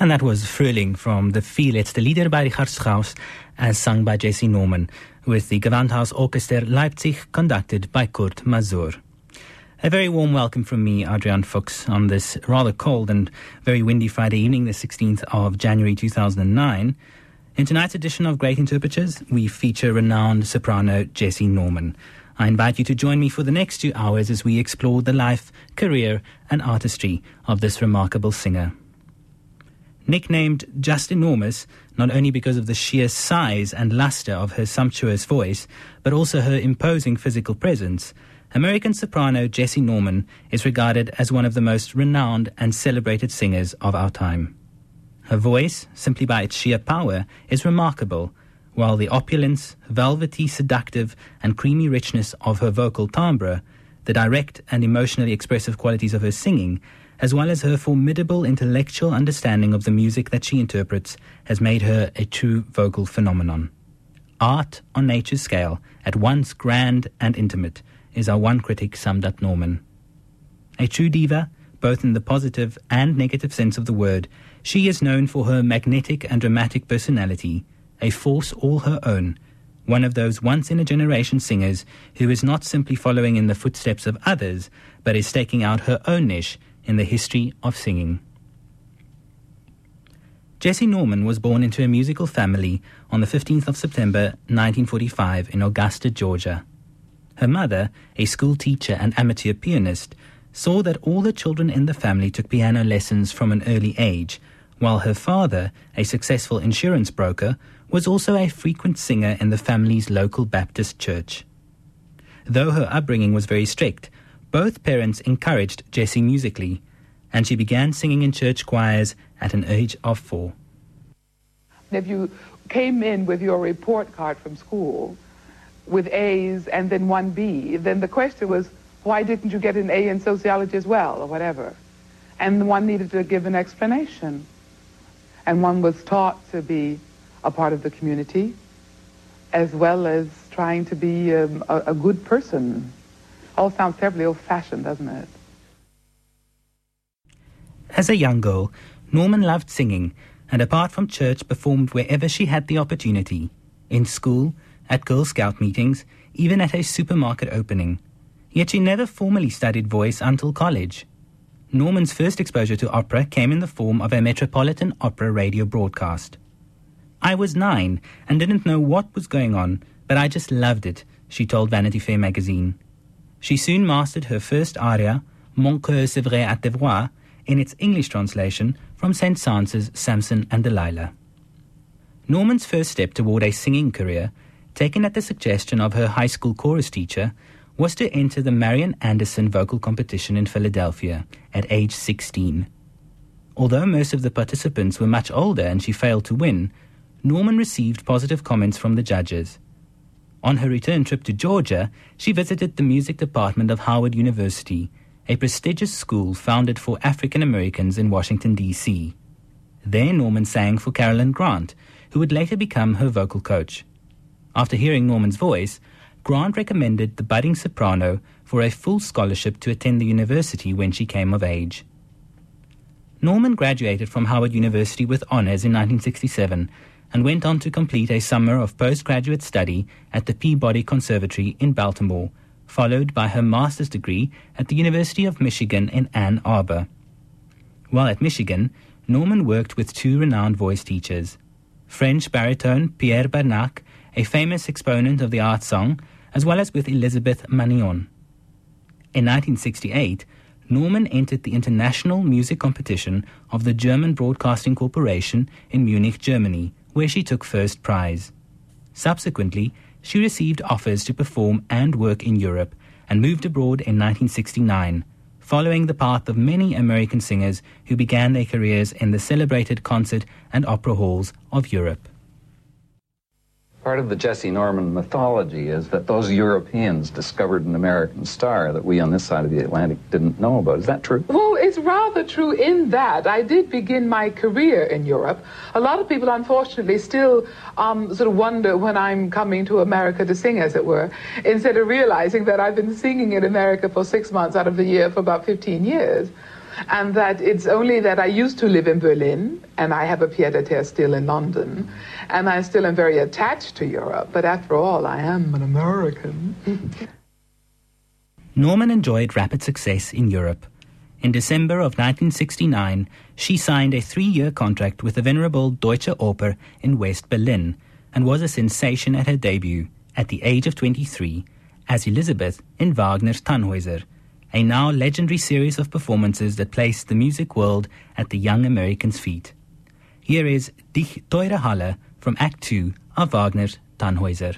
And that was Frühling from the the Lieder by Richard Strauss, as sung by Jessye Norman, with the Gewandhaus Orchester Leipzig, conducted by Kurt Masur. A very warm welcome from me, Adrian Fuchs, on this rather cold and very windy Friday evening, the 16th of January 2009. In tonight's edition of Great Interpreters, we feature renowned soprano Jessye Norman. I invite you to join me for the next two hours as we explore the life, career, and artistry of this remarkable singer. Nicknamed Just Enormous, not only because of the sheer size and luster of her sumptuous voice, but also her imposing physical presence, American soprano Jessye Norman is regarded as one of the most renowned and celebrated singers of our time. Her voice, simply by its sheer power, is remarkable, while the opulence, velvety, seductive, and creamy richness of her vocal timbre, the direct and emotionally expressive qualities of her singing, as well as her formidable intellectual understanding of the music that she interprets, has made her a true vocal phenomenon. Art on nature's scale, at once grand and intimate, is our one critic summed up Norman. A true diva, both in the positive and negative sense of the word, she is known for her magnetic and dramatic personality, a force all her own, one of those once in a generation singers who is not simply following in the footsteps of others, but is staking out her own niche in the history of singing. Jessye Norman was born into a musical family on the 15th of September 1945 in Augusta, Georgia. Her mother, a school teacher and amateur pianist, saw that all the children in the family took piano lessons from an early age, while her father, a successful insurance broker, was also a frequent singer in the family's local Baptist church. Though her upbringing was very strict, both parents encouraged Jessye musically, and she began singing in church choirs at an age of four. If you came in with your report card from school with A's and then one B, then the question was, why didn't you get an A in sociology as well, or whatever? And one needed to give an explanation. And one was taught to be a part of the community, as well as trying to be um, a, a good person. All sounds terribly old-fashioned, doesn't it? As a young girl, Norman loved singing, and apart from church, performed wherever she had the opportunity in school, at Girl Scout meetings, even at a supermarket opening. Yet she never formally studied voice until college. Norman's first exposure to opera came in the form of a Metropolitan Opera radio broadcast. I was nine and didn't know what was going on, but I just loved it, she told Vanity Fair magazine. She soon mastered her first aria, Mon cœur s'ouvre à ta voix, in its English translation from Saint-Saëns's Samson and Delilah. Norman's first step toward a singing career, taken at the suggestion of her high school chorus teacher, was to enter the Marian Anderson vocal competition in Philadelphia at age 16. Although most of the participants were much older and she failed to win, Norman received positive comments from the judges. On her return trip to Georgia, she visited the music department of Howard University a prestigious school founded for African Americans in Washington, D.C. There, Norman sang for Carolyn Grant, who would later become her vocal coach. After hearing Norman's voice, Grant recommended the budding soprano for a full scholarship to attend the university when she came of age. Norman graduated from Howard University with honors in 1967 and went on to complete a summer of postgraduate study at the Peabody Conservatory in Baltimore followed by her master's degree at the University of Michigan in Ann Arbor. While at Michigan, Norman worked with two renowned voice teachers French baritone Pierre Bernac, a famous exponent of the art song, as well as with Elizabeth Mannion. In 1968, Norman entered the international music competition of the German Broadcasting Corporation in Munich, Germany, where she took first prize. Subsequently, she received offers to perform and work in Europe and moved abroad in 1969, following the path of many American singers who began their careers in the celebrated concert and opera halls of Europe. Part of the Jessye Norman mythology is that those Europeans discovered an American star that we on this side of the Atlantic didn't know about. Is that true? Well, it's rather true in that I did begin my career in Europe. A lot of people, unfortunately, still um, sort of wonder when I'm coming to America to sing, as it were, instead of realizing that I've been singing in America for six months out of the year for about 15 years and that it's only that I used to live in Berlin, and I have a pied-à-terre still in London, and I still am very attached to Europe, but after all, I am an American. Norman enjoyed rapid success in Europe. In December of 1969, she signed a three-year contract with the venerable Deutsche Oper in West Berlin and was a sensation at her debut, at the age of 23, as Elizabeth in Wagner's Tannhäuser, a now legendary series of performances that placed the music world at the young American's feet. Here is Dich teure Halle from Act 2 of Wagner's Tannhäuser.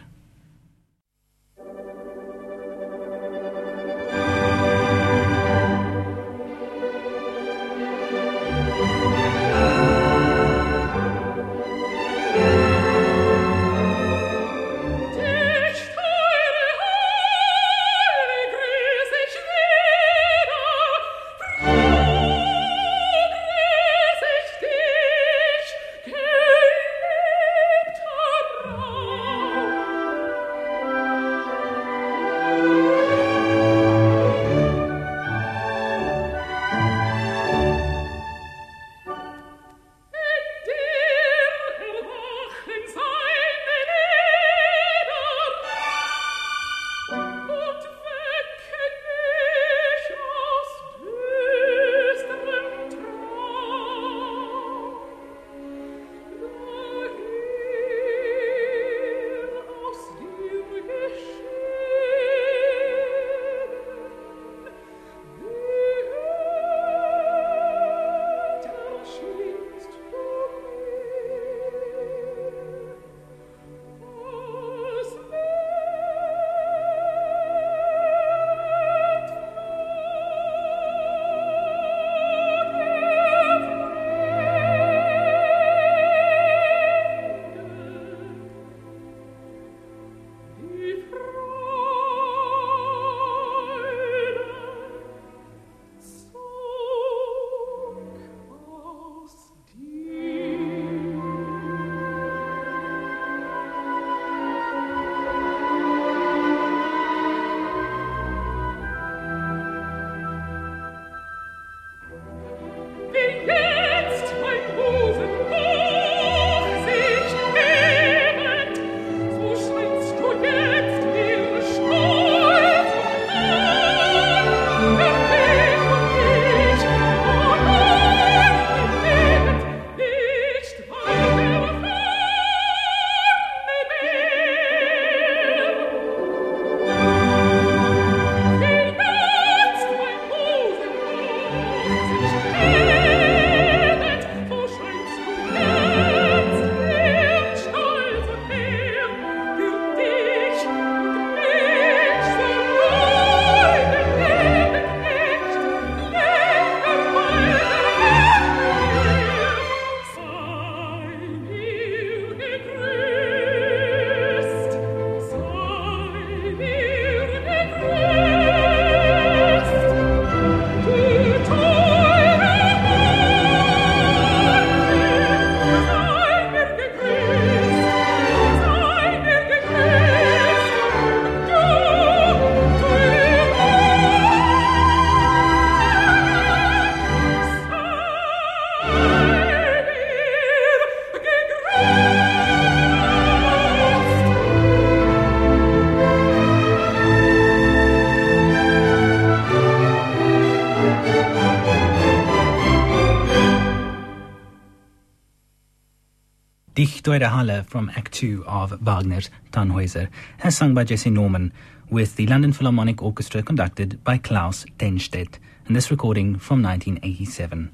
Ich Halle from Act 2 of Wagner's Tannhäuser, as sung by Jessye Norman, with the London Philharmonic Orchestra conducted by Klaus Tenstedt, and this recording from 1987.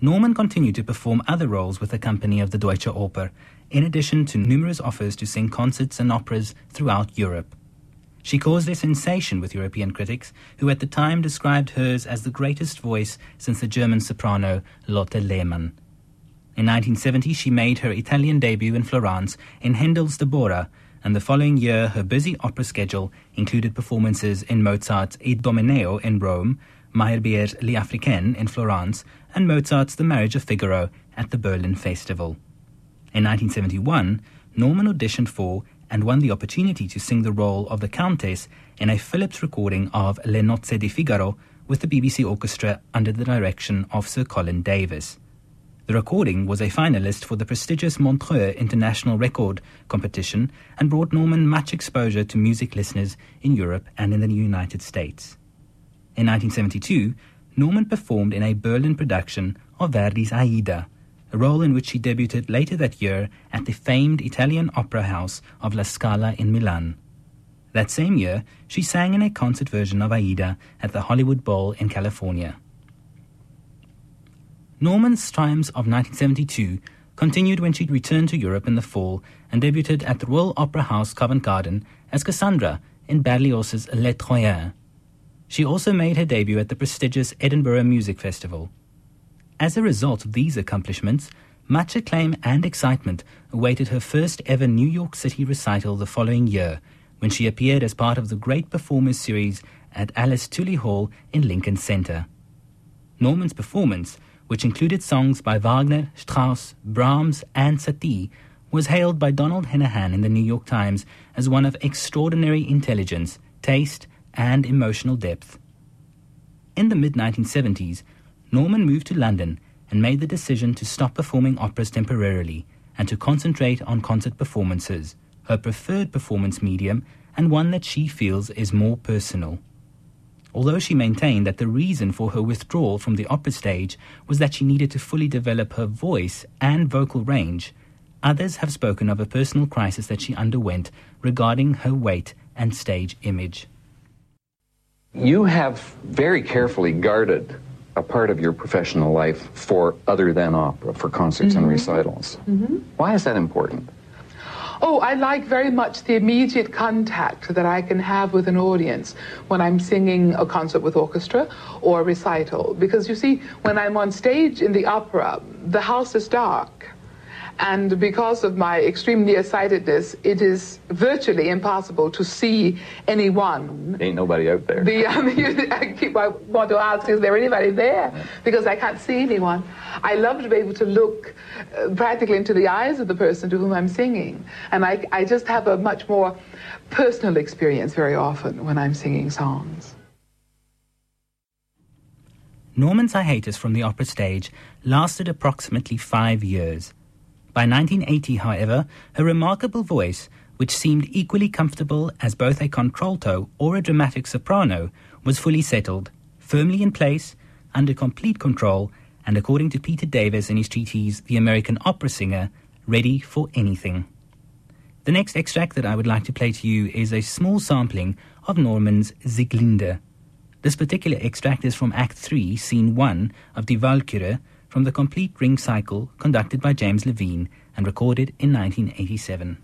Norman continued to perform other roles with the company of the Deutsche Oper, in addition to numerous offers to sing concerts and operas throughout Europe. She caused a sensation with European critics, who at the time described hers as the greatest voice since the German soprano Lotte Lehmann. In 1970, she made her Italian debut in Florence in Handel's Deborah, and the following year, her busy opera schedule included performances in Mozart's Idomeneo in Rome, Meyerbeer's Les Africaines in Florence, and Mozart's The Marriage of Figaro at the Berlin Festival. In 1971, Norman auditioned for and won the opportunity to sing the role of the Countess in a Philips recording of Le Nozze di Figaro with the BBC Orchestra under the direction of Sir Colin Davis. The recording was a finalist for the prestigious Montreux International Record Competition and brought Norman much exposure to music listeners in Europe and in the United States. In 1972, Norman performed in a Berlin production of Verdi's Aida, a role in which she debuted later that year at the famed Italian opera house of La Scala in Milan. That same year, she sang in a concert version of Aida at the Hollywood Bowl in California. Norman's triumphs of 1972 continued when she returned to Europe in the fall and debuted at the Royal Opera House Covent Garden as Cassandra in Berlioz's Les Troyens. She also made her debut at the prestigious Edinburgh Music Festival. As a result of these accomplishments, much acclaim and excitement awaited her first ever New York City recital the following year, when she appeared as part of the Great Performers series at Alice Tully Hall in Lincoln Center. Norman's performance, which included songs by Wagner, Strauss, Brahms, and Satie, was hailed by Donald Henahan in the New York Times as one of extraordinary intelligence, taste, and emotional depth. In the mid 1970s, Norman moved to London and made the decision to stop performing operas temporarily and to concentrate on concert performances, her preferred performance medium and one that she feels is more personal. Although she maintained that the reason for her withdrawal from the opera stage was that she needed to fully develop her voice and vocal range, others have spoken of a personal crisis that she underwent regarding her weight and stage image. You have very carefully guarded a part of your professional life for other than opera, for concerts Mm-hmm. and recitals. Why is that important? Oh, I like very much the immediate contact that I can have with an audience when I'm singing a concert with orchestra or a recital. Because you see, when I'm on stage in the opera, the house is dark. And because of my extreme nearsightedness, it is virtually impossible to see anyone Ain't nobody out there. the, um, I keep I want to ask, is there anybody there? Because I can't see anyone. I love to be able to look uh, practically into the eyes of the person to whom I'm singing. And I, I just have a much more personal experience very often when I'm singing songs. Norman's hiatus from the opera stage lasted approximately five years. By 1980, however, her remarkable voice, which seemed equally comfortable as both a contralto or a dramatic soprano, was fully settled, firmly in place, under complete control, and according to Peter Davis in his treatise, The American Opera Singer, ready for anything. The next extract that I would like to play to you is a small sampling of Norman's Sieglinde. This particular extract is from Act 3, Scene 1 of Die Walküre from the complete ring cycle conducted by James Levine and recorded in 1987.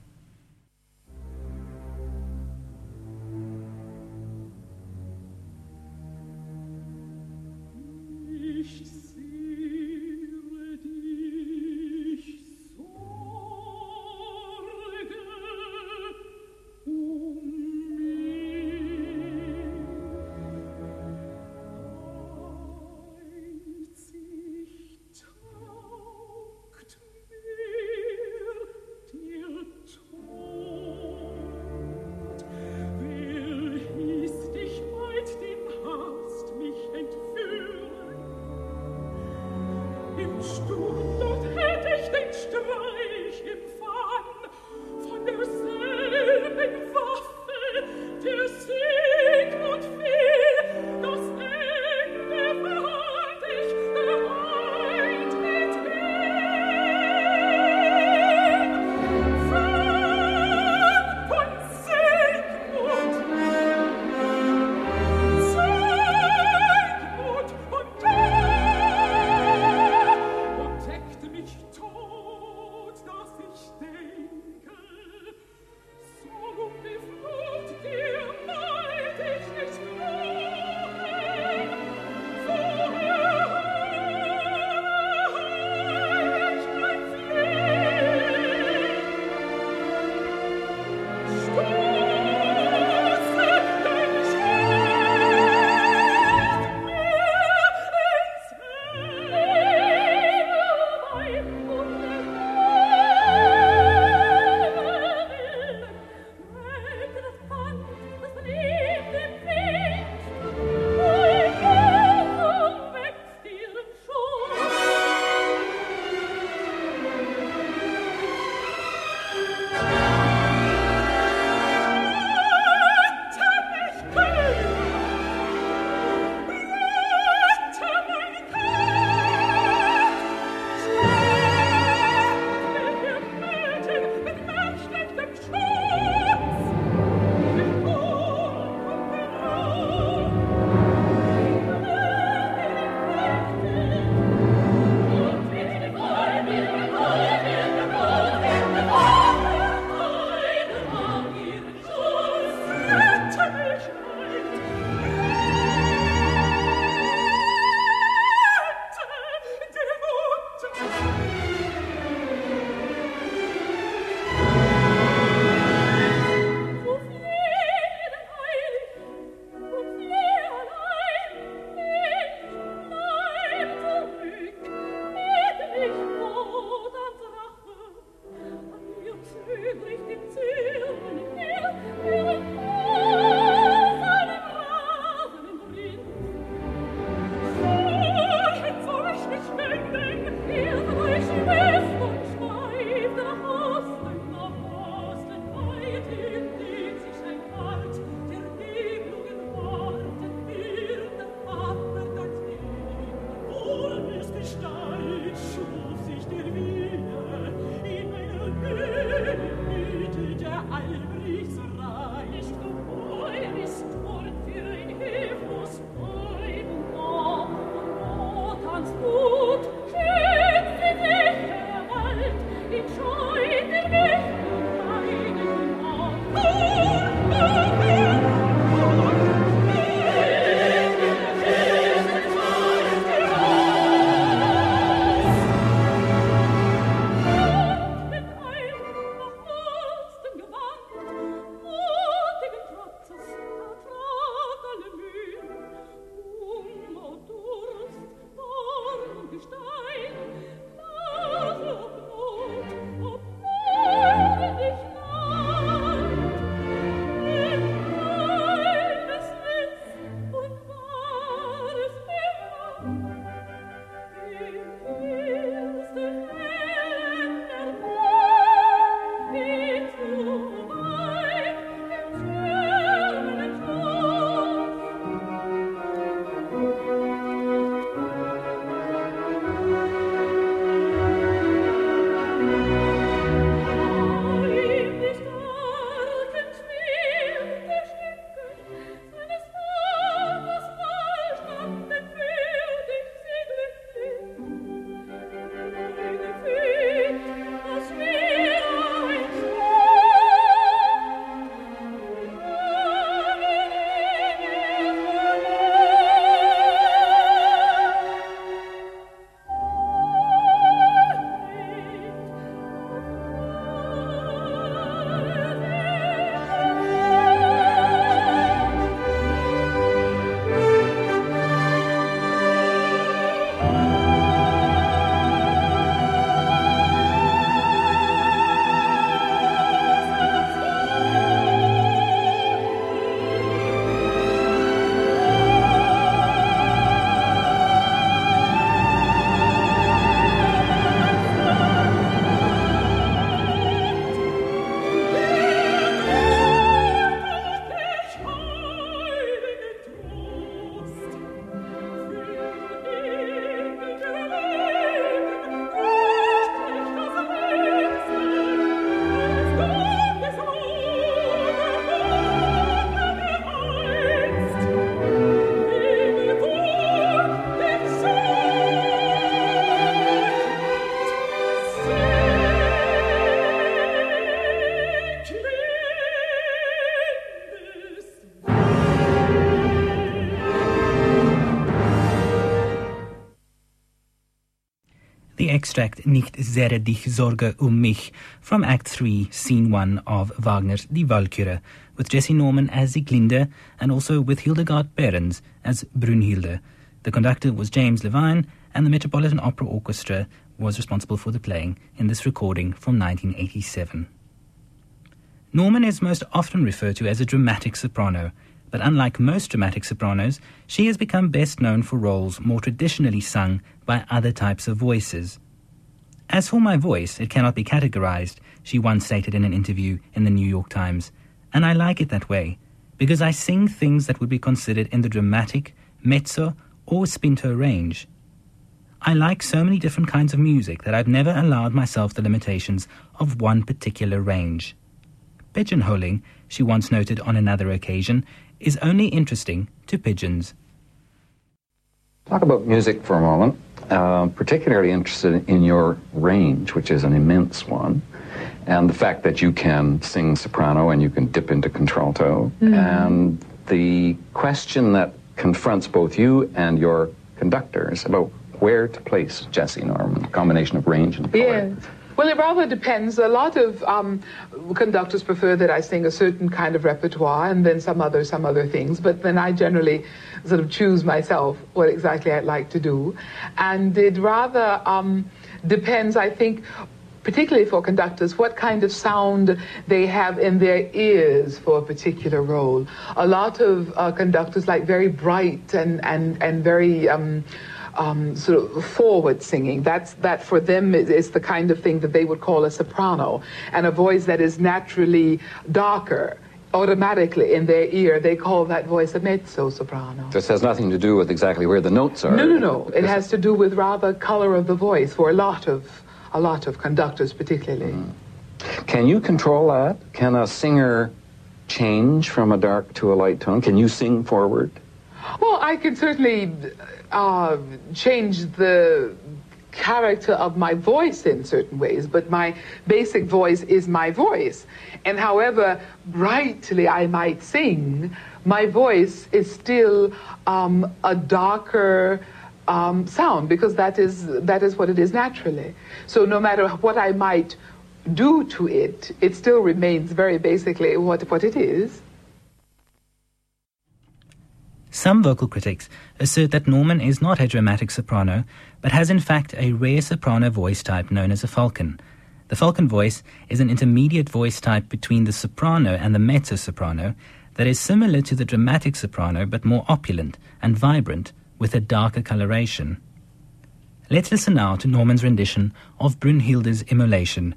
Extract Nicht sehre dich Sorge um mich from Act 3, Scene 1 of Wagner's Die Walküre, with Jessye Norman as Sieglinde and also with Hildegard Behrens as Brunhilde. The conductor was James Levine, and the Metropolitan Opera Orchestra was responsible for the playing in this recording from 1987. Norman is most often referred to as a dramatic soprano, but unlike most dramatic sopranos, she has become best known for roles more traditionally sung by other types of voices. As for my voice, it cannot be categorized, she once stated in an interview in the New York Times, and I like it that way, because I sing things that would be considered in the dramatic, mezzo, or spinto range. I like so many different kinds of music that I've never allowed myself the limitations of one particular range. Pigeonholing, she once noted on another occasion, is only interesting to pigeons. Talk about music for a moment. Uh, particularly interested in your range, which is an immense one, and the fact that you can sing soprano and you can dip into contralto, and the question that confronts both you and your conductors about where to place Jessye Norman, combination of range and color. Well, it rather depends. A lot of um, conductors prefer that I sing a certain kind of repertoire and then some other some other things. But then I generally sort of choose myself what exactly I'd like to do, and it rather um, depends. I think. Particularly for conductors, what kind of sound they have in their ears for a particular role. A lot of uh, conductors like very bright and and and very um, um, sort of forward singing. That's that for them is, is the kind of thing that they would call a soprano, and a voice that is naturally darker. Automatically in their ear, they call that voice a mezzo soprano. This has nothing to do with exactly where the notes are. No, no, no. It has to do with rather color of the voice for a lot of a lot of conductors, particularly. Can you control that? Can a singer change from a dark to a light tone? Can you sing forward? Well, I can certainly uh, change the character of my voice in certain ways, but my basic voice is my voice. And however brightly I might sing, my voice is still um, a darker um, sound because that is that is what it is naturally. So no matter what I might do to it, it still remains very basically what what it is. Some vocal critics assert that Norman is not a dramatic soprano, but has in fact a rare soprano voice type known as a falcon. The falcon voice is an intermediate voice type between the soprano and the mezzo soprano that is similar to the dramatic soprano but more opulent and vibrant with a darker coloration. Let's listen now to Norman's rendition of Brunhilde's Immolation,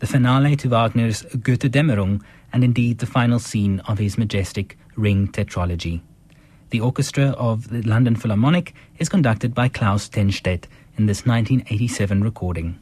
the finale to Wagner's Götterdämmerung, and indeed the final scene of his majestic Ring tetralogy. The orchestra of the London Philharmonic is conducted by Klaus Tenstedt in this 1987 recording.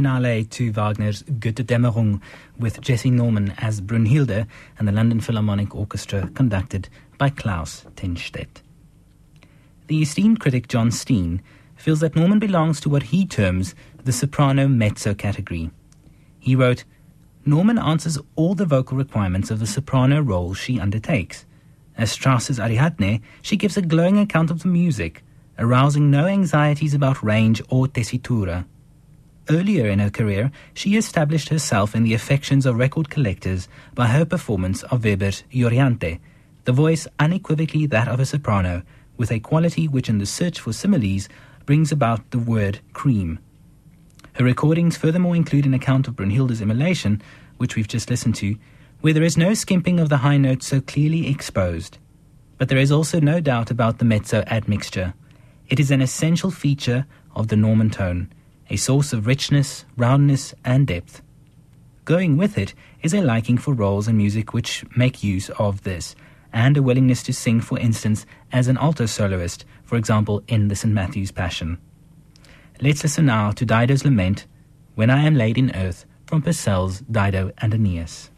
Finale to Wagner's Götterdämmerung with Jessye Norman as Brunhilde and the London Philharmonic Orchestra conducted by Klaus Tennstedt. The esteemed critic John Steane feels that Norman belongs to what he terms the soprano mezzo category. He wrote, Norman answers all the vocal requirements of the soprano role she undertakes. As Strauss's Ariadne, she gives a glowing account of the music, arousing no anxieties about range or tessitura. Earlier in her career, she established herself in the affections of record collectors by her performance of Weber's Euryanthe, the voice unequivocally that of a soprano, with a quality which in the search for similes brings about the word cream. Her recordings furthermore include an account of Brunhilde's immolation, which we've just listened to, where there is no skimping of the high notes so clearly exposed. But there is also no doubt about the mezzo admixture. It is an essential feature of the Norman tone, a source of richness, roundness, and depth. Going with it is a liking for roles and music which make use of this, and a willingness to sing, for instance, as an alto soloist, for example, in the St. Matthew's Passion. Let's listen now to Dido's lament, When I Am Laid in Earth, from Purcell's Dido and Aeneas.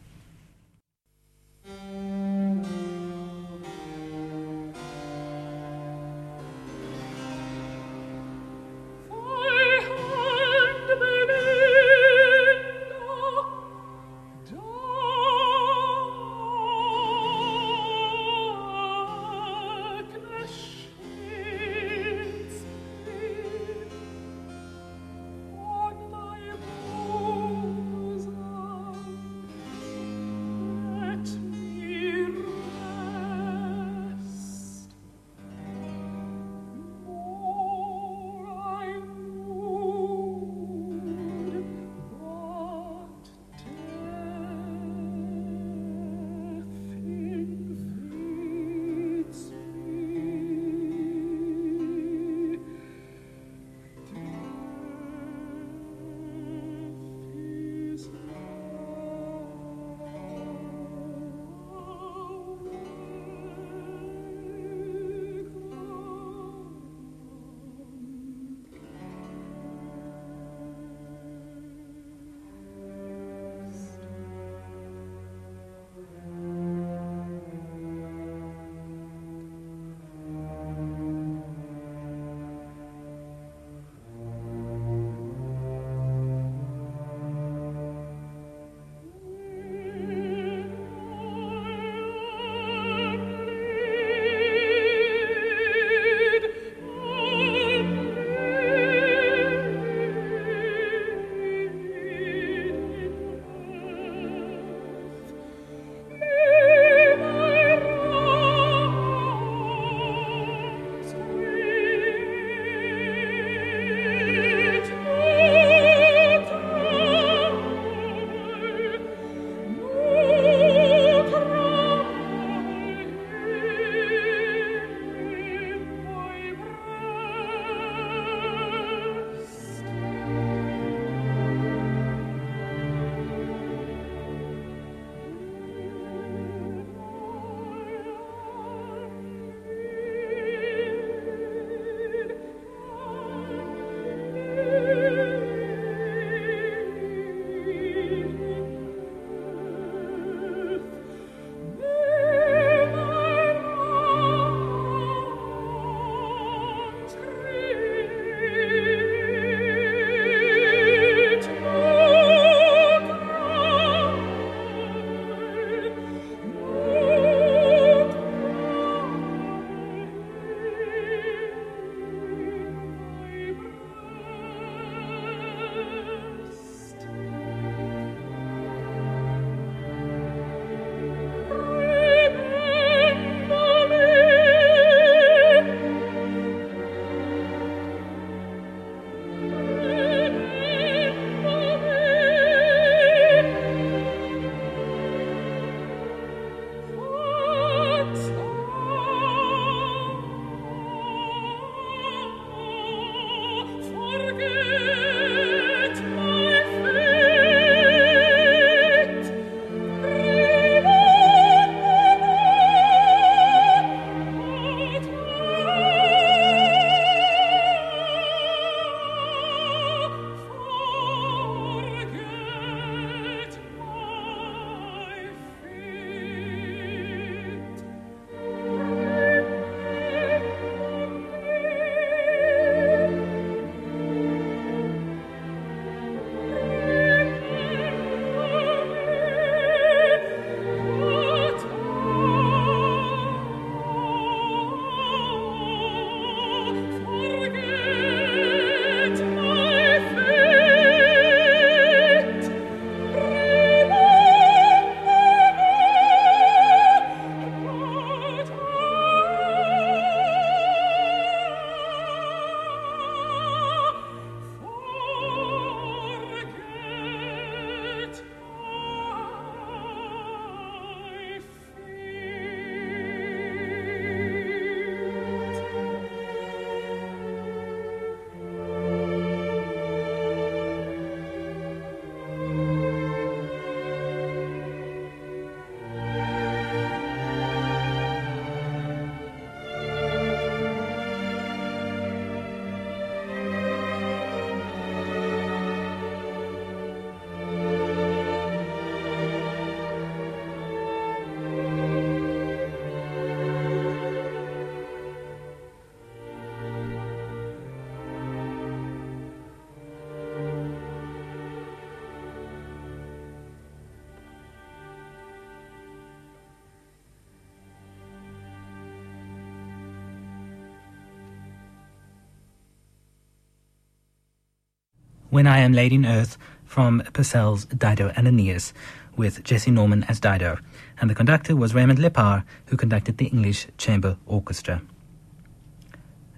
When I Am Laid in Earth from Purcell's Dido and Aeneas, with Jessye Norman as Dido, and the conductor was Raymond Leppard, who conducted the English Chamber Orchestra.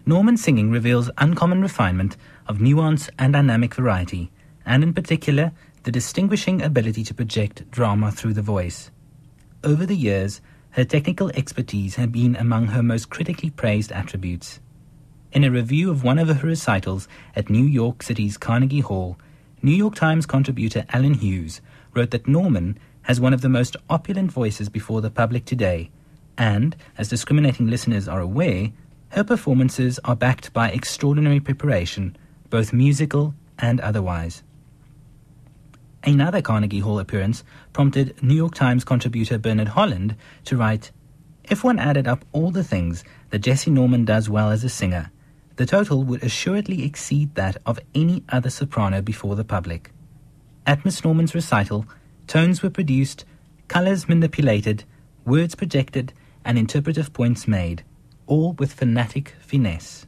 Norman's singing reveals uncommon refinement of nuance and dynamic variety, and in particular, the distinguishing ability to project drama through the voice. Over the years, her technical expertise had been among her most critically praised attributes. In a review of one of her recitals at New York City's Carnegie Hall, New York Times contributor Allen Hughes wrote that Norman has one of the most opulent voices before the public today, and, as discriminating listeners are aware, her performances are backed by extraordinary preparation, both musical and otherwise. Another Carnegie Hall appearance prompted New York Times contributor Bernard Holland to write If one added up all the things that Jessye Norman does well as a singer, the total would assuredly exceed that of any other soprano before the public. At Miss Norman's recital, tones were produced, colors manipulated, words projected, and interpretive points made, all with fanatic finesse.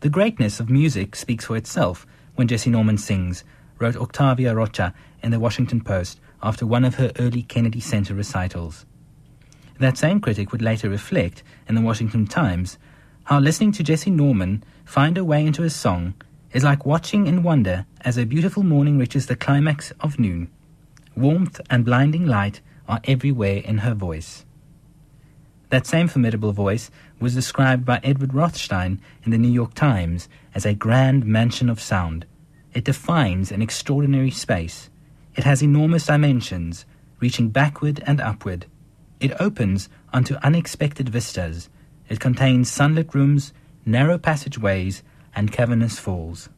The greatness of music speaks for itself when Jessye Norman sings, wrote Octavia Rocha in the Washington Post after one of her early Kennedy Center recitals. That same critic would later reflect in the Washington Times how listening to Jessye Norman find her way into a song is like watching in wonder as a beautiful morning reaches the climax of noon. Warmth and blinding light are everywhere in her voice. That same formidable voice was described by Edward Rothstein in the New York Times as a grand mansion of sound. It defines an extraordinary space. It has enormous dimensions, reaching backward and upward. It opens onto unexpected vistas. It contains sunlit rooms, narrow passageways, and cavernous falls.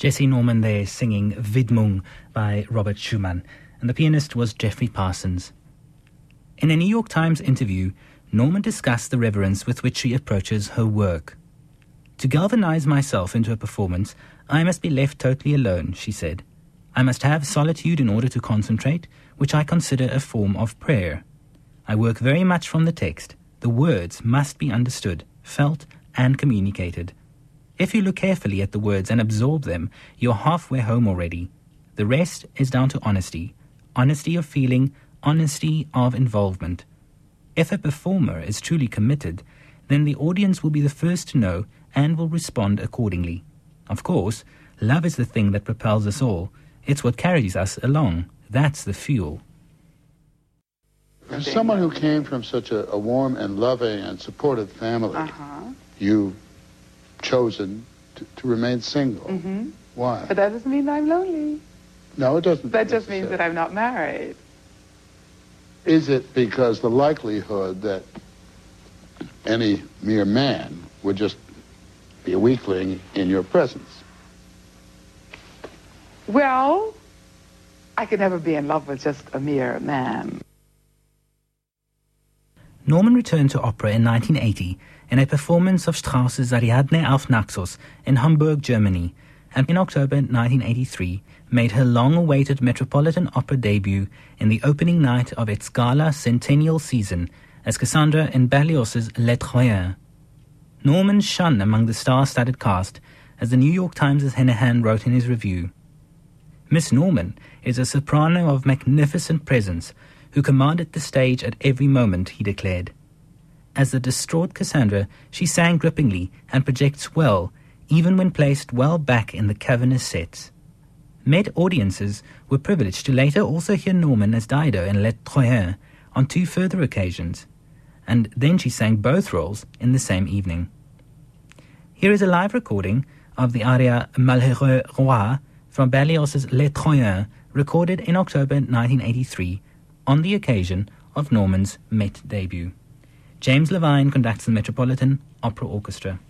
Jessye Norman there singing Widmung by Robert Schumann, and the pianist was Geoffrey Parsons. In a New York Times interview, Norman discussed the reverence with which she approaches her work. To galvanize myself into a performance, I must be left totally alone, she said. I must have solitude in order to concentrate, which I consider a form of prayer. I work very much from the text. The words must be understood, felt, and communicated. If you look carefully at the words and absorb them, you're halfway home already. The rest is down to honesty honesty of feeling, honesty of involvement. If a performer is truly committed, then the audience will be the first to know and will respond accordingly. Of course, love is the thing that propels us all. It's what carries us along. That's the fuel. As someone who came from such a, a warm and loving and supportive family, Uh-huh. you've chosen to, to remain single. Mm-hmm. Why? But that doesn't mean I'm lonely. no, it doesn't. That just means that. I'm not married. Is it because the likelihood that any mere man would just be a weakling in your presence? Well, I could never be in love with just a mere man. Norman returned to opera in 1980 in a performance of Strauss's Ariadne auf Naxos in Hamburg, Germany, and in October 1983 made her long-awaited Metropolitan Opera debut in the opening night of its gala centennial season as Cassandra in Berlioz's Les Troyens. Norman shone among the star-studded cast, as the New York Times' Henahan wrote in his review. Miss Norman is a soprano of magnificent presence who commanded the stage at every moment, he declared. As the distraught Cassandra, she sang grippingly and projects well, even when placed well back in the cavernous sets. Met audiences were privileged to later also hear Norman as Dido in Les Troyens on two further occasions, and then she sang both roles in the same evening. Here is a live recording of the aria Malheureux Roi from Berlioz's Les Troyens, recorded in October 1983 on the occasion of Norman's Met debut. James Levine conducts the Metropolitan Opera Orchestra.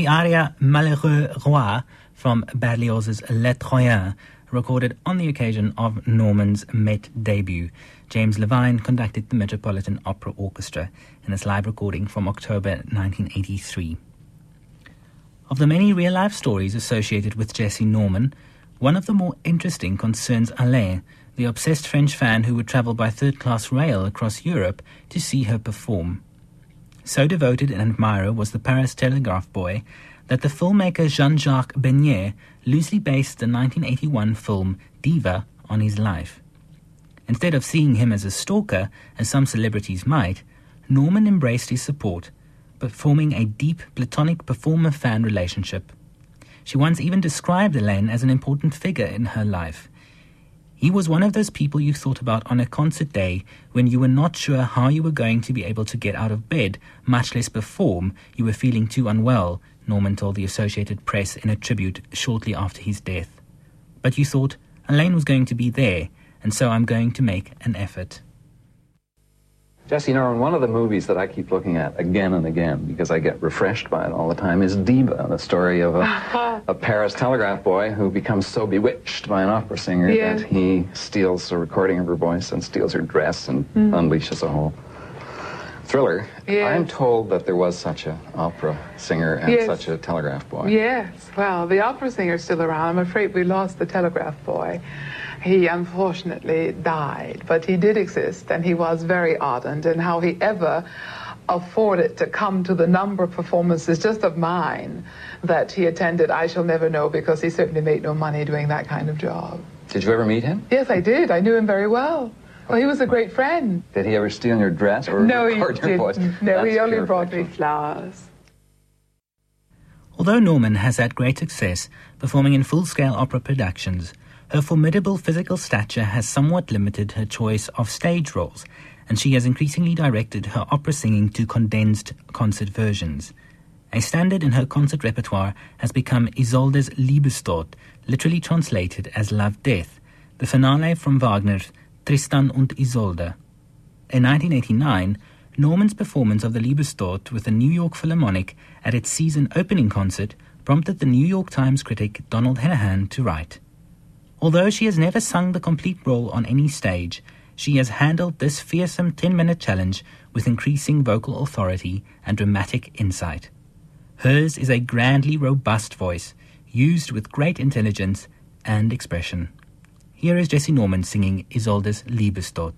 The aria Malheureux Roi from Berlioz's Les Troyens, recorded on the occasion of Norman's Met debut. James Levine conducted the Metropolitan Opera Orchestra in this live recording from October 1983. Of the many real life stories associated with Jessye Norman, one of the more interesting concerns Alain, the obsessed French fan who would travel by third class rail across Europe to see her perform. So devoted an admirer was the Paris telegraph boy that the filmmaker Jean Jacques Beineix loosely based the 1981 film Diva on his life. Instead of seeing him as a stalker, as some celebrities might, Norman embraced his support, but forming a deep platonic performer fan relationship. She once even described Alain as an important figure in her life. He was one of those people you thought about on a concert day when you were not sure how you were going to be able to get out of bed, much less perform. You were feeling too unwell, Norman told the Associated Press in a tribute shortly after his death. But you thought, Elaine was going to be there, and so I'm going to make an effort. Jessye Norman, one of the movies that I keep looking at again and again because I get refreshed by it all the time is Diva, the story of a, uh-huh. a Paris telegraph boy who becomes so bewitched by an opera singer Yeah. that he steals a recording of her voice and steals her dress and mm. unleashes a whole thriller. Yes. I'm told that there was such an opera singer and Yes. such a telegraph boy. Yes, well, the opera singer's still around. I'm afraid we lost the telegraph boy. He unfortunately died, but he did exist and he was very ardent. And how he ever afforded to come to the number of performances just of mine that he attended, I shall never know because he certainly made no money doing that kind of job. Did you ever meet him? Yes, I did. I knew him very well. Well, he was a great friend. Did he ever steal your dress or No, he record your voice? didn't. No, he only pure brought me flowers. Although Norman has had great success performing in full scale opera productions, her formidable physical stature has somewhat limited her choice of stage roles, and she has increasingly directed her opera singing to condensed concert versions. A standard in her concert repertoire has become Isolde's Liebestod, literally translated as Love Death, the finale from Wagner's Tristan und Isolde. In 1989, Norman's performance of the Liebestod with the New York Philharmonic at its season opening concert prompted the New York Times critic Donald Henahan to write Although she has never sung the complete role on any stage, she has handled this fearsome 10 minute challenge with increasing vocal authority and dramatic insight. Hers is a grandly robust voice, used with great intelligence and expression. Here is Jessye Norman singing Isolde's Liebestod.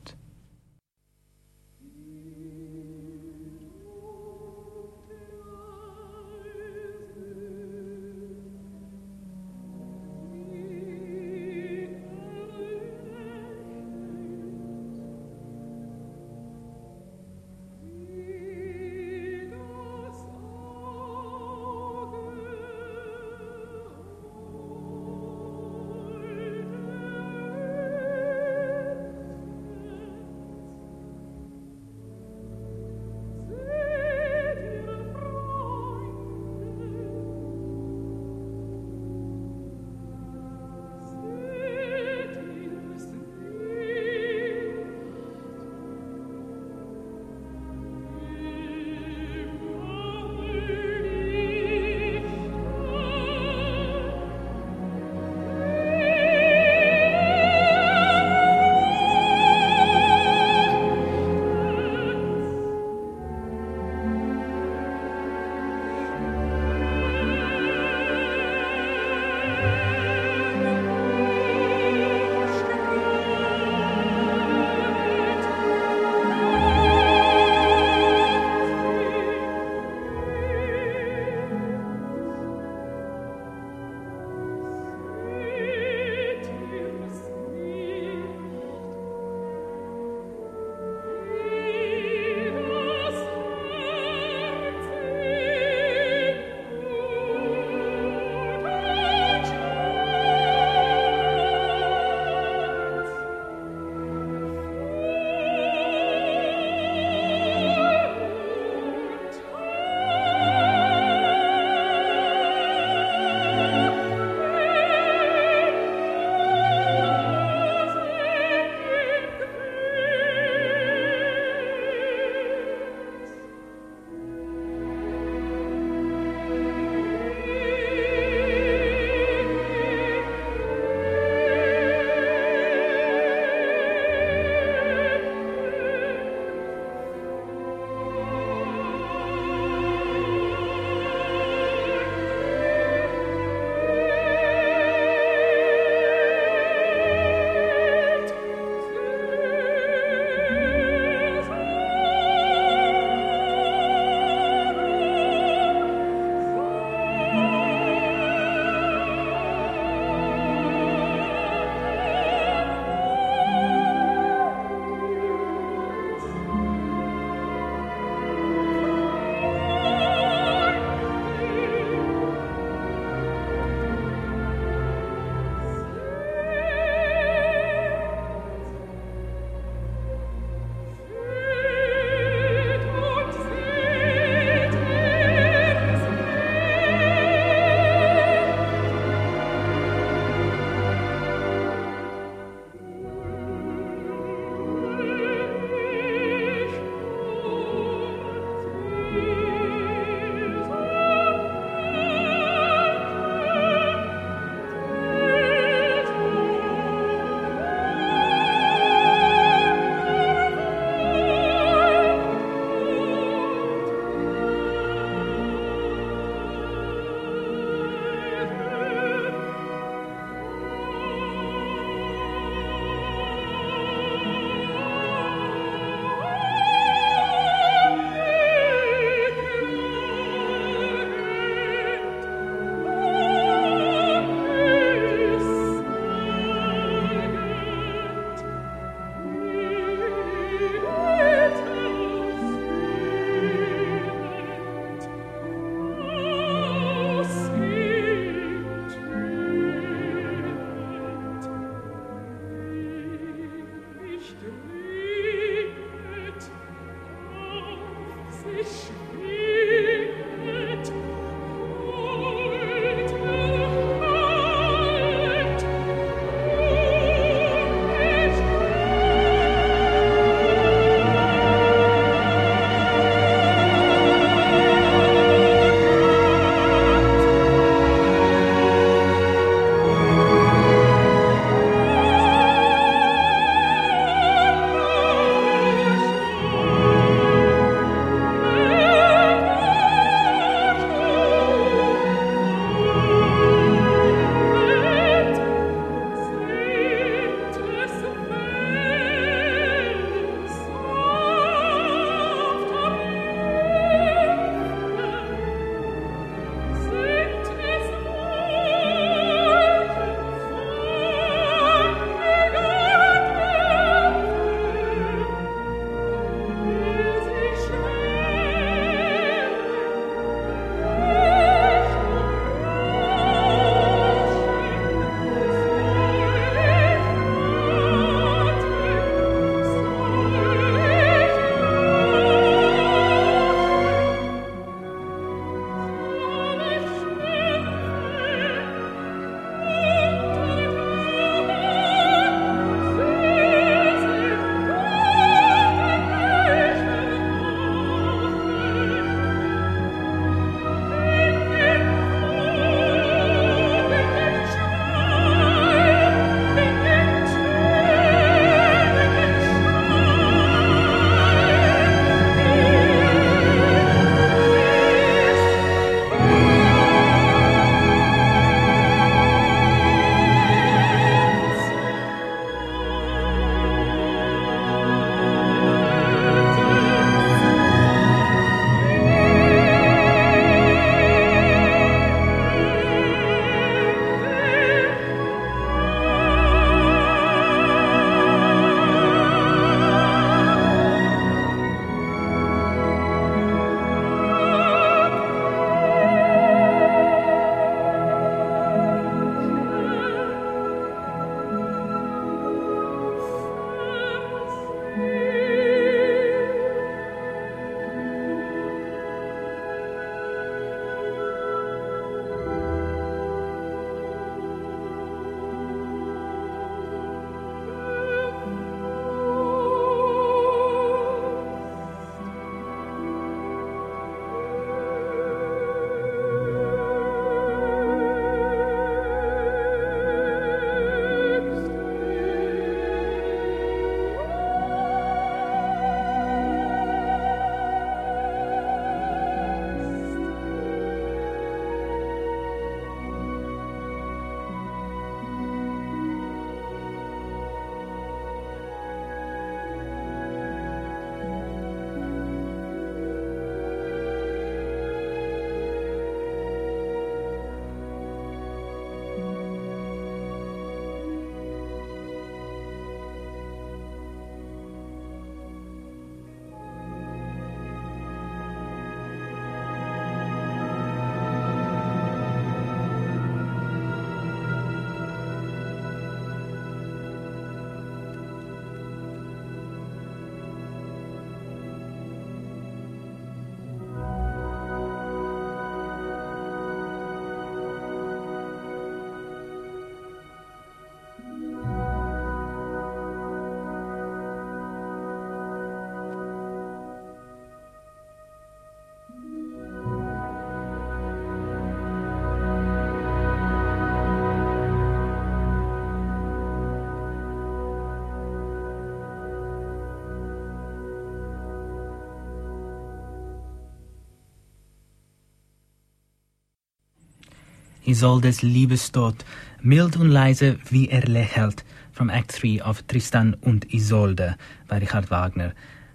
Isolde's Liebestod, mild und leise wie er lächelt, from Act 3 of Tristan und Isolde by Richard Wagner.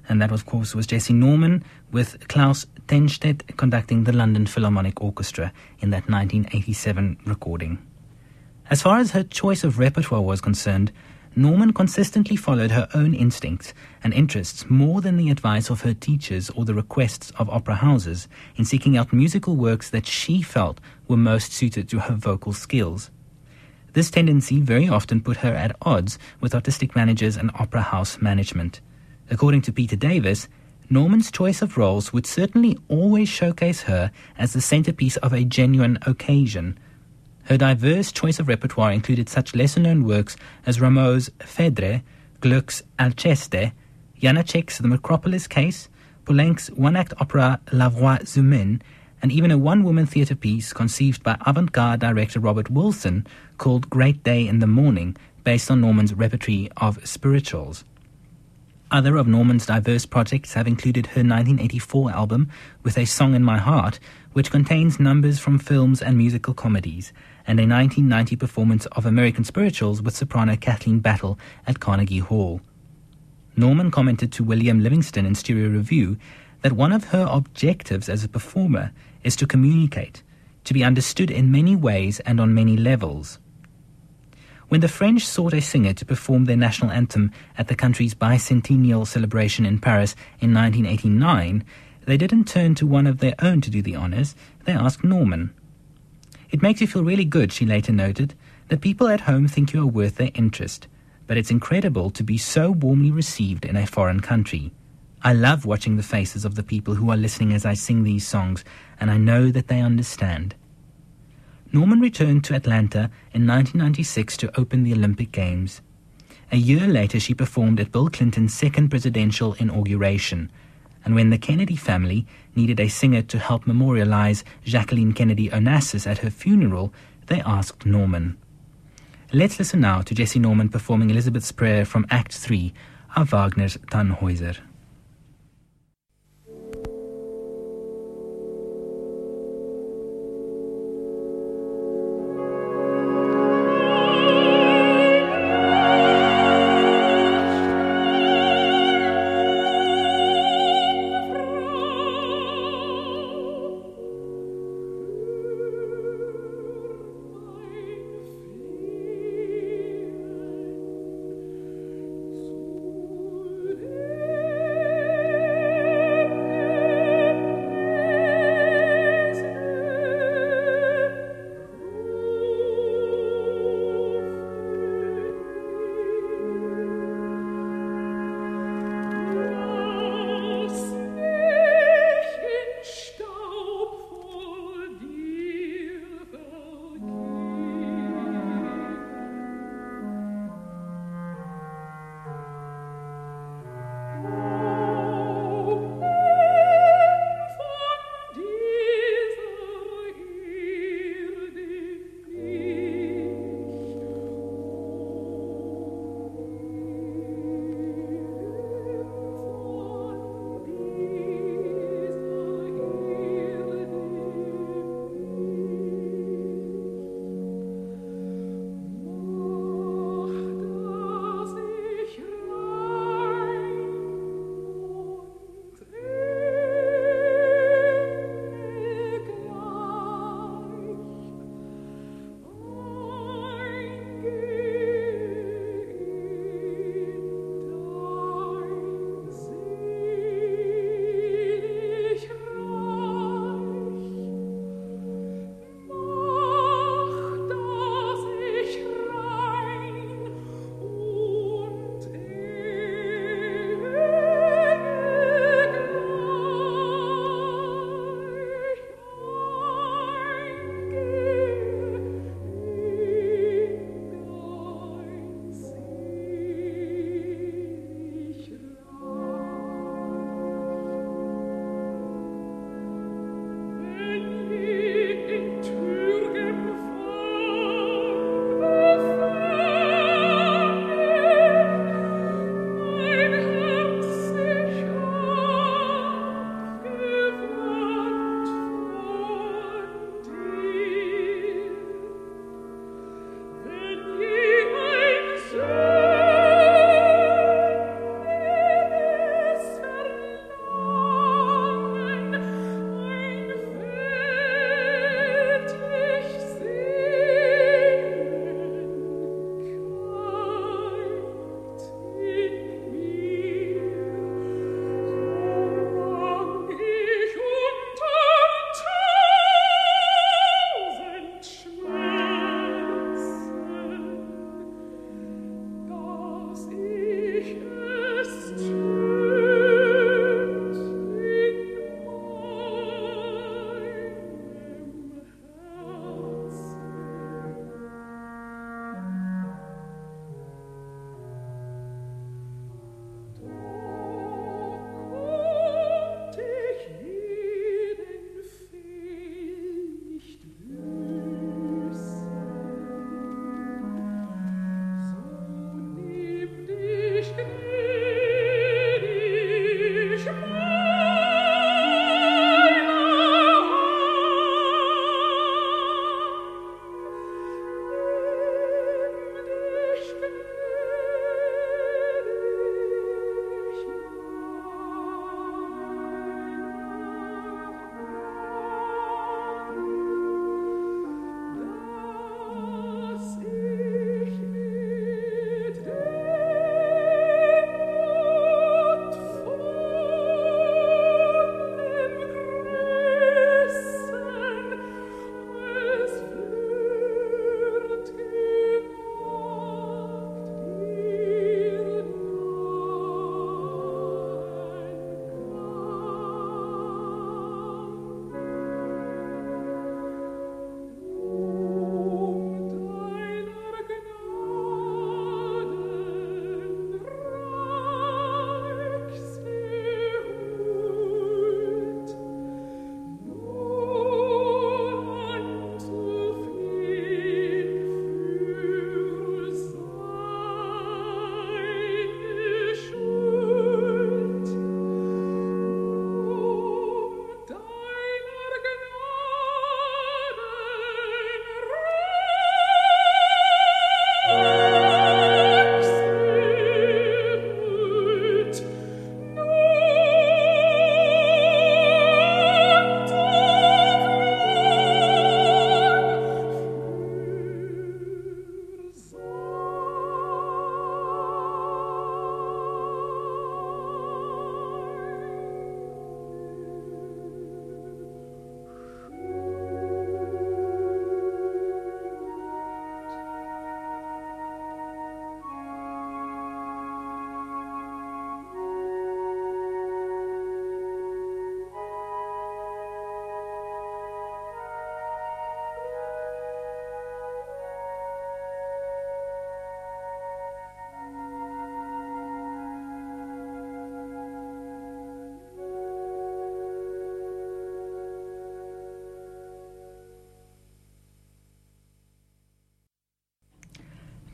And that, of course, was Jessye Norman with Klaus Tenstedt conducting the London Philharmonic Orchestra in that 1987 recording. As far as her choice of repertoire was concerned, Norman consistently followed her own instincts and interests more than the advice of her teachers or the requests of opera houses in seeking out musical works that she felt were most suited to her vocal skills. This tendency very often put her at odds with artistic managers and opera house management. According to Peter Davis, Norman's choice of roles would certainly always showcase her as the centerpiece of a genuine occasion. Her diverse choice of repertoire included such lesser known works as Rameau's Phèdre, Gluck's Alceste, Janacek's The Makropulos Case, Poulenc's one act opera La Voix Humaine, and even a one woman theatre piece conceived by avant garde director Robert Wilson called Great Day in the Morning, based on Norman's repertory of spirituals. Other of Norman's diverse projects have included her 1984 album, With a Song in My Heart, which contains numbers from films and musical comedies, and a 1990 performance of American Spirituals with soprano Kathleen Battle at Carnegie Hall. Norman commented to William Livingston in Stereo Review that one of her objectives as a performer is to communicate, to be understood in many ways and on many levels. When the French sought a singer to perform their national anthem at the country's bicentennial celebration in Paris in 1989, they didn't turn to one of their own to do the honors, they asked Norman. It makes you feel really good, she later noted, that people at home think you are worth their interest, but it's incredible to be so warmly received in a foreign country. I love watching the faces of the people who are listening as I sing these songs, and I know that they understand. Norman returned to Atlanta in 1996 to open the Olympic Games. A year later, she performed at Bill Clinton's second presidential inauguration. And when the Kennedy family needed a singer to help memorialize Jacqueline Kennedy Onassis at her funeral, they asked Norman. Let's listen now to Jessye Norman performing Elizabeth's Prayer from Act 3 of Wagner's Tannhäuser.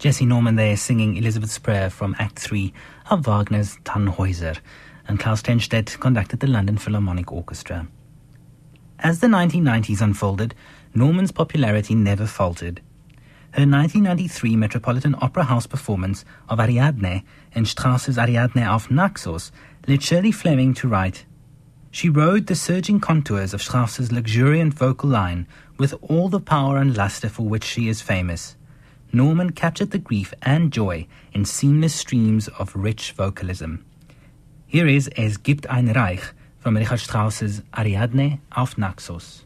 Jessye Norman there singing Elizabeth's Prayer from Act 3 of Wagner's Tannhäuser, and Klaus Tenstedt conducted the London Philharmonic Orchestra. As the 1990s unfolded, Norman's popularity never faltered. Her 1993 Metropolitan Opera House performance of Ariadne in Strauss's Ariadne auf Naxos led Shirley Fleming to write, She rode the surging contours of Strauss's luxuriant vocal line with all the power and luster for which she is famous. Norman captured the grief and joy in seamless streams of rich vocalism. Here is Es gibt ein Reich from Richard Strauss's Ariadne auf Naxos.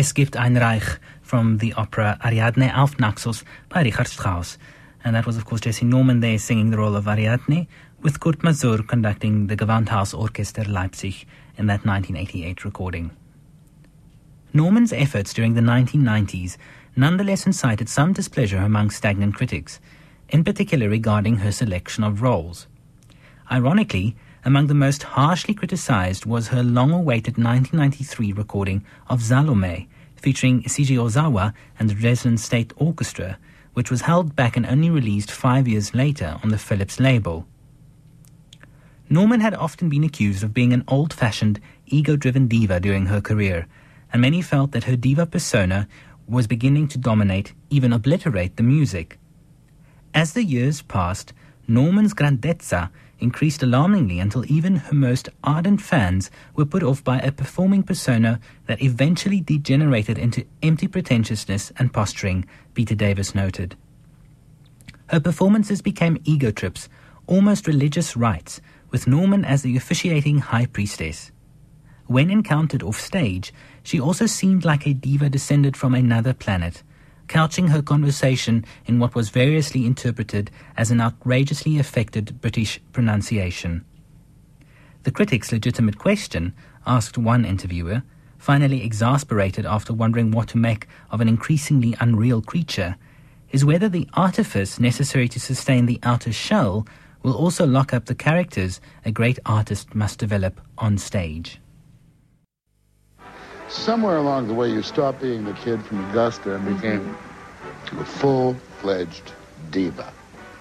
Es gibt ein Reich from the opera Ariadne auf Naxos by Richard Strauss. And that was, of course, Jessye Norman there singing the role of Ariadne, with Kurt Masur conducting the Gewandhaus Orchester Leipzig in that 1988 recording. Norman's efforts during the 1990s nonetheless incited some displeasure among stagnant critics, in particular regarding her selection of roles. Ironically, among the most harshly criticized was her long awaited 1993 recording of Salome, featuring Seiji Ozawa and the Dresden State Orchestra, which was held back and only released five years later on the Philips label. Norman had often been accused of being an old fashioned, ego driven diva during her career, and many felt that her diva persona was beginning to dominate, even obliterate, the music. As the years passed, Norman's grandezza increased alarmingly until even her most ardent fans were put off by a performing persona that eventually degenerated into empty pretentiousness and posturing, Peter Davis noted. Her performances became ego trips, almost religious rites, with Norman as the officiating high priestess. When encountered off stage, she also seemed like a diva descended from another planet, couching her conversation in what was variously interpreted as an outrageously affected British pronunciation. The critic's legitimate question, asked one interviewer, finally exasperated after wondering what to make of an increasingly unreal creature, is whether the artifice necessary to sustain the outer shell will also lock up the characters a great artist must develop on stage. Somewhere along the way, you stopped being the kid from Augusta and became a full-fledged diva.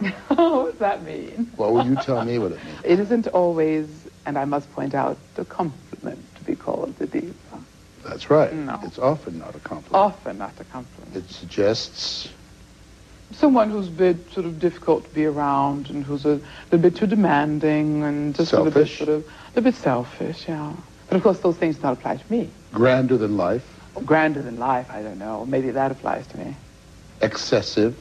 Oh, what does that mean? What would you tell me what it means? It isn't always, and I must point out, a compliment to be called the diva. That's right. No. It's often not a compliment. Often not a compliment. It suggests Someone who's a bit sort of difficult to be around and who's a little bit too demanding and just a little bit sort of a little bit selfish, yeah. But of course, those things do not apply to me. Grander than life, oh, Grander than life, I don't know. Maybe that applies to me. excessive.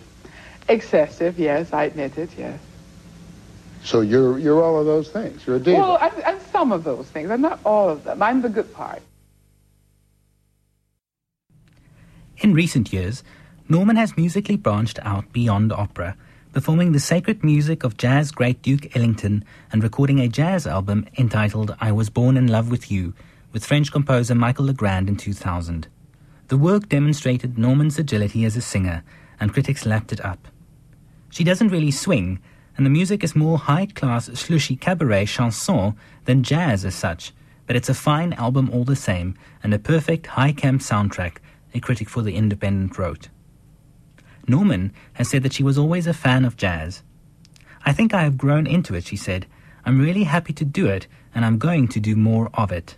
Excessive, yes, I admit it, yes. So you're you're all of those things. You're a diva. Well, I'm, I'm some of those things. I'm not all of them. I'm the good part. In recent years, Norman has musically branched out beyond opera, performing the sacred music of jazz great Duke Ellington and recording a jazz album entitled I Was Born in Love with You with French composer Michael Legrand in 2000. The work demonstrated Norman's agility as a singer, and critics lapped it up. She doesn't really swing, and the music is more high class slushy cabaret chanson than jazz as such, but it's a fine album all the same, and a perfect high camp soundtrack, a critic for The Independent wrote. Norman has said that she was always a fan of jazz. I think I have grown into it, she said. I'm really happy to do it, and I'm going to do more of it.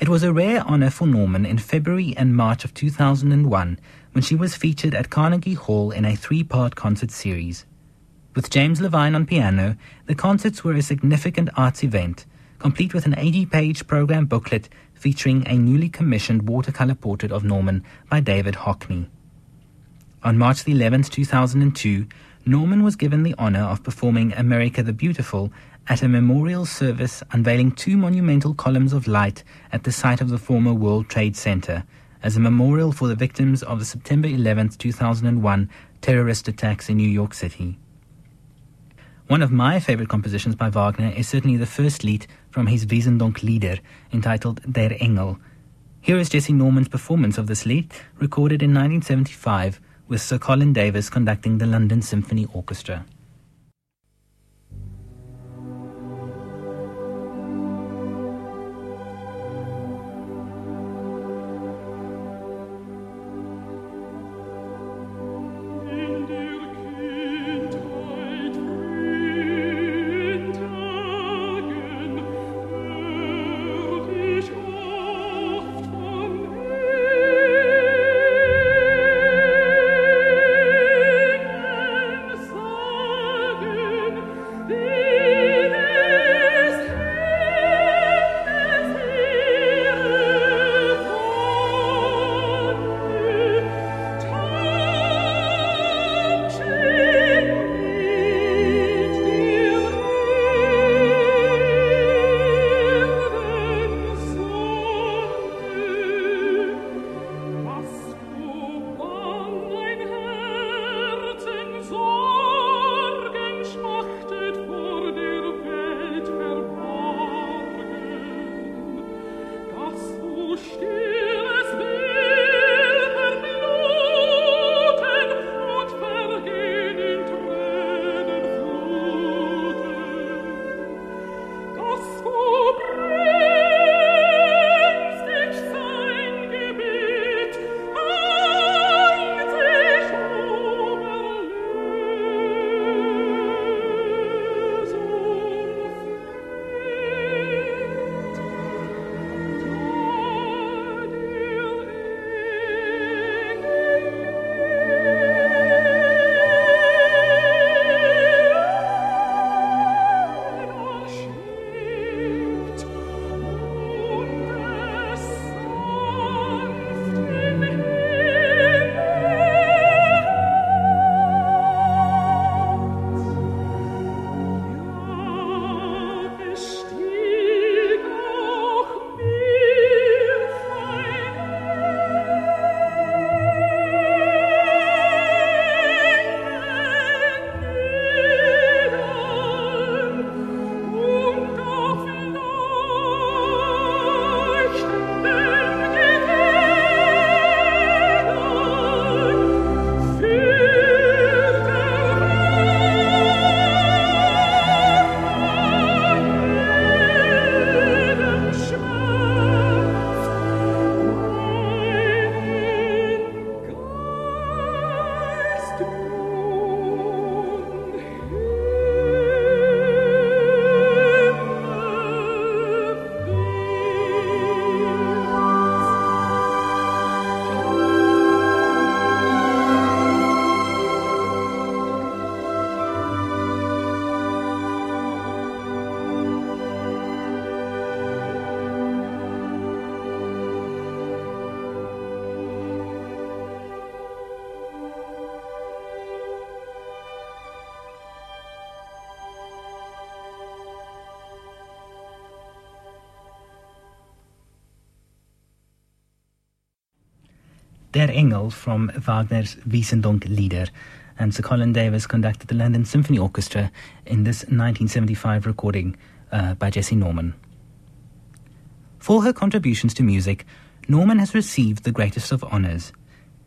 It was a rare honor for Norman in February and March of 2001 when she was featured at Carnegie Hall in a three part concert series. With James Levine on piano, the concerts were a significant arts event, complete with an 80 page program booklet featuring a newly commissioned watercolor portrait of Norman by David Hockney. On March 11, 2002, Norman was given the honor of performing America the Beautiful at a memorial service unveiling two monumental columns of light at the site of the former World Trade Center as a memorial for the victims of the September 11th, 2001 terrorist attacks in New York City. One of my favorite compositions by Wagner is certainly the first Lied from his Wesendonck Lieder, entitled Der Engel. Here is Jessye Norman's performance of this Lied, recorded in 1975, with Sir Colin Davis conducting the London Symphony Orchestra. Der Engel from Wagner's Wesendonck Lieder, and Sir Colin Davis conducted the London Symphony Orchestra in this 1975 recording uh, by Jessye Norman. For her contributions to music, Norman has received the greatest of honours.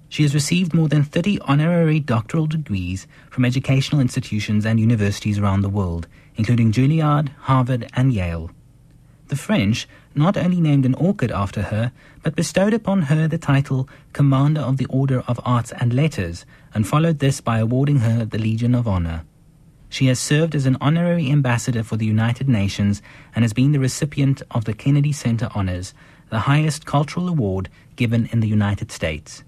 She has received more than 30 honorary doctoral degrees from educational institutions and universities around the world, including Juilliard, Harvard, and Yale. The French not only named an orchid after her, but bestowed upon her the title Commander of the Order of Arts and Letters, and followed this by awarding her the Legion of Honor. She has served as an honorary ambassador for the United Nations and has been the recipient of the Kennedy Center Honors, the highest cultural award given in the United States.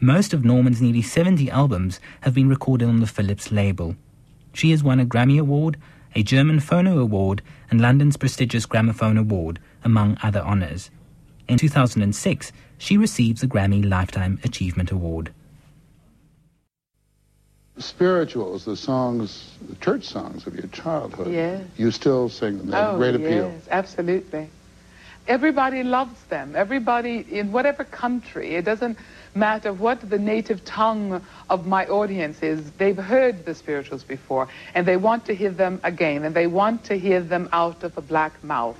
Most of Norman's nearly 70 albums have been recorded on the Philips label. She has won a Grammy Award, a German Phono Award, and London's prestigious Gramophone Award, among other honours. In 2006, she received the Grammy Lifetime Achievement Award. Spirituals, the songs, the church songs of your childhood. Yes. You still sing them. They have oh, great appeal. yes, absolutely. Everybody loves them. Everybody in whatever country. It doesn't matter what the native tongue of my audience is. They've heard the spirituals before, and they want to hear them again, and they want to hear them out of a black mouth.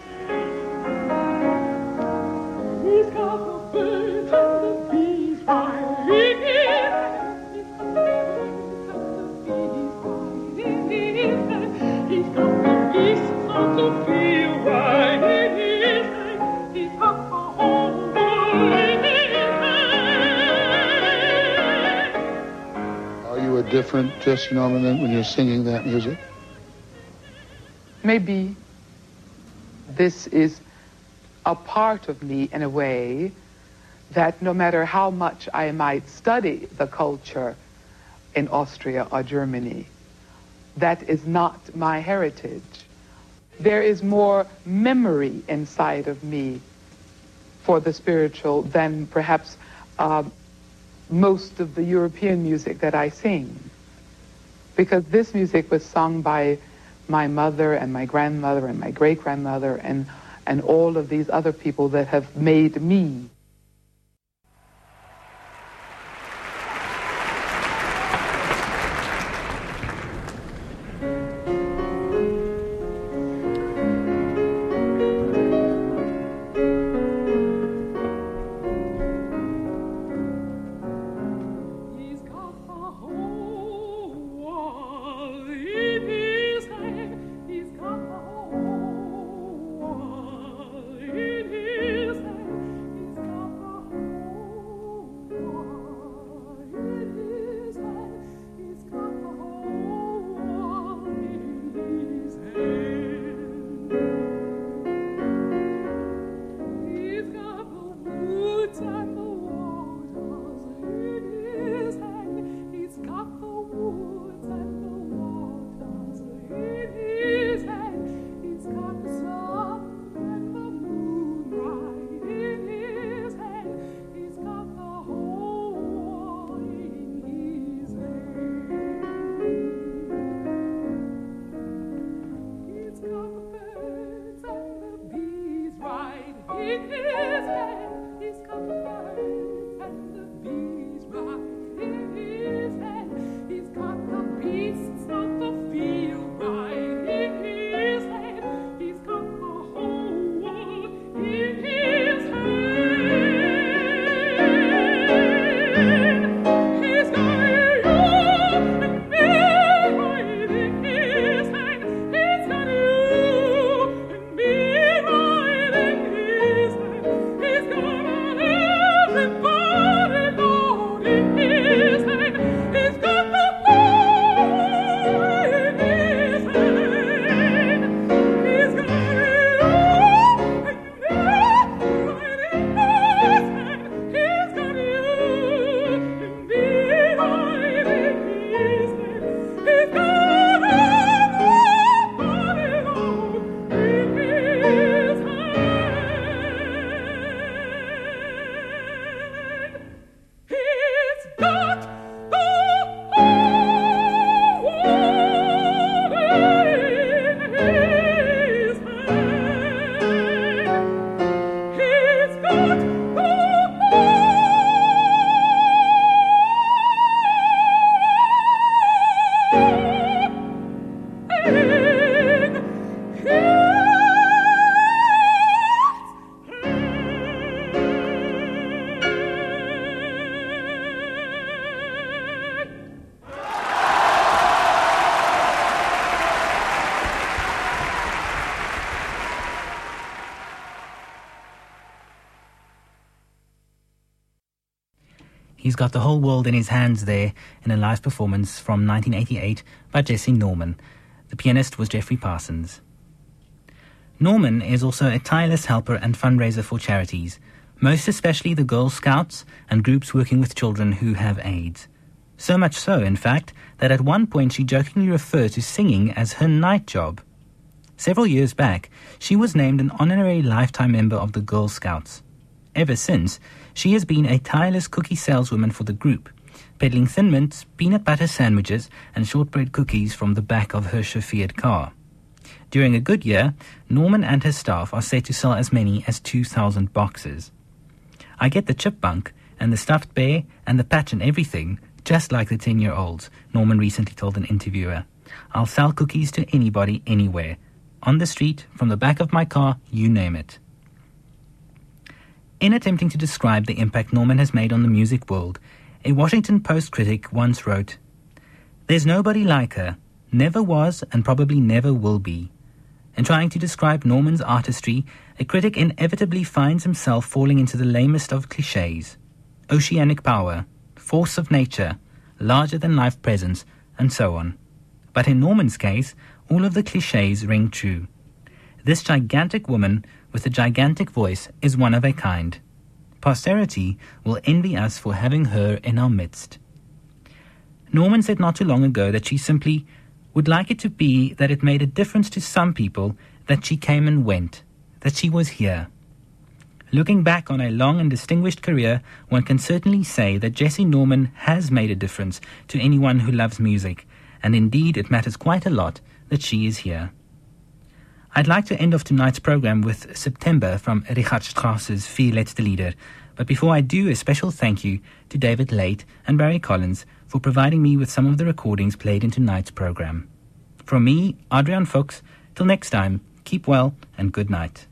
He's got the bees different Jessye Norman than when you're singing that music? maybe this is a part of me in a way that no matter how much I might study the culture in Austria or Germany, that is not my heritage. There is more memory inside of me for the spiritual than perhaps uh, most of the European music that I sing. Because this music was sung by my mother and my grandmother and my great grandmother and, and all of these other people that have made me. He's got the whole world in his hands there in a live performance from 1988 by Jessye Norman. The pianist was Geoffrey Parsons. Norman is also a tireless helper and fundraiser for charities, most especially the Girl Scouts and groups working with children who have AIDS. So much so, in fact, that at one point she jokingly referred to singing as her night job. Several years back, she was named an honorary lifetime member of the Girl Scouts. Ever since, she has been a tireless cookie saleswoman for the group, peddling thin mints, peanut butter sandwiches, and shortbread cookies from the back of her chauffeured car. During a good year, Norman and her staff are said to sell as many as 2,000 boxes. I get the chipmunk and the stuffed bear and the patch and everything, just like the 10 year olds, Norman recently told an interviewer. I'll sell cookies to anybody, anywhere. On the street, from the back of my car, you name it. In attempting to describe the impact Norman has made on the music world, a Washington Post critic once wrote There's nobody like her, never was, and probably never will be. In trying to describe Norman's artistry, a critic inevitably finds himself falling into the lamest of cliches oceanic power, force of nature, larger than life presence, and so on. But in Norman's case, all of the cliches ring true. This gigantic woman with a gigantic voice is one of a kind. Posterity will envy us for having her in our midst. Norman said not too long ago that she simply would like it to be that it made a difference to some people that she came and went, that she was here. Looking back on a long and distinguished career, one can certainly say that Jessye Norman has made a difference to anyone who loves music, and indeed it matters quite a lot that she is here. I'd like to end off tonight's program with September from Richard Strauss's Vier letzte Lieder, but before I do, a special thank you to David Late and Barry Collins for providing me with some of the recordings played in tonight's program. From me, Adrian Fuchs, till next time, keep well and good night.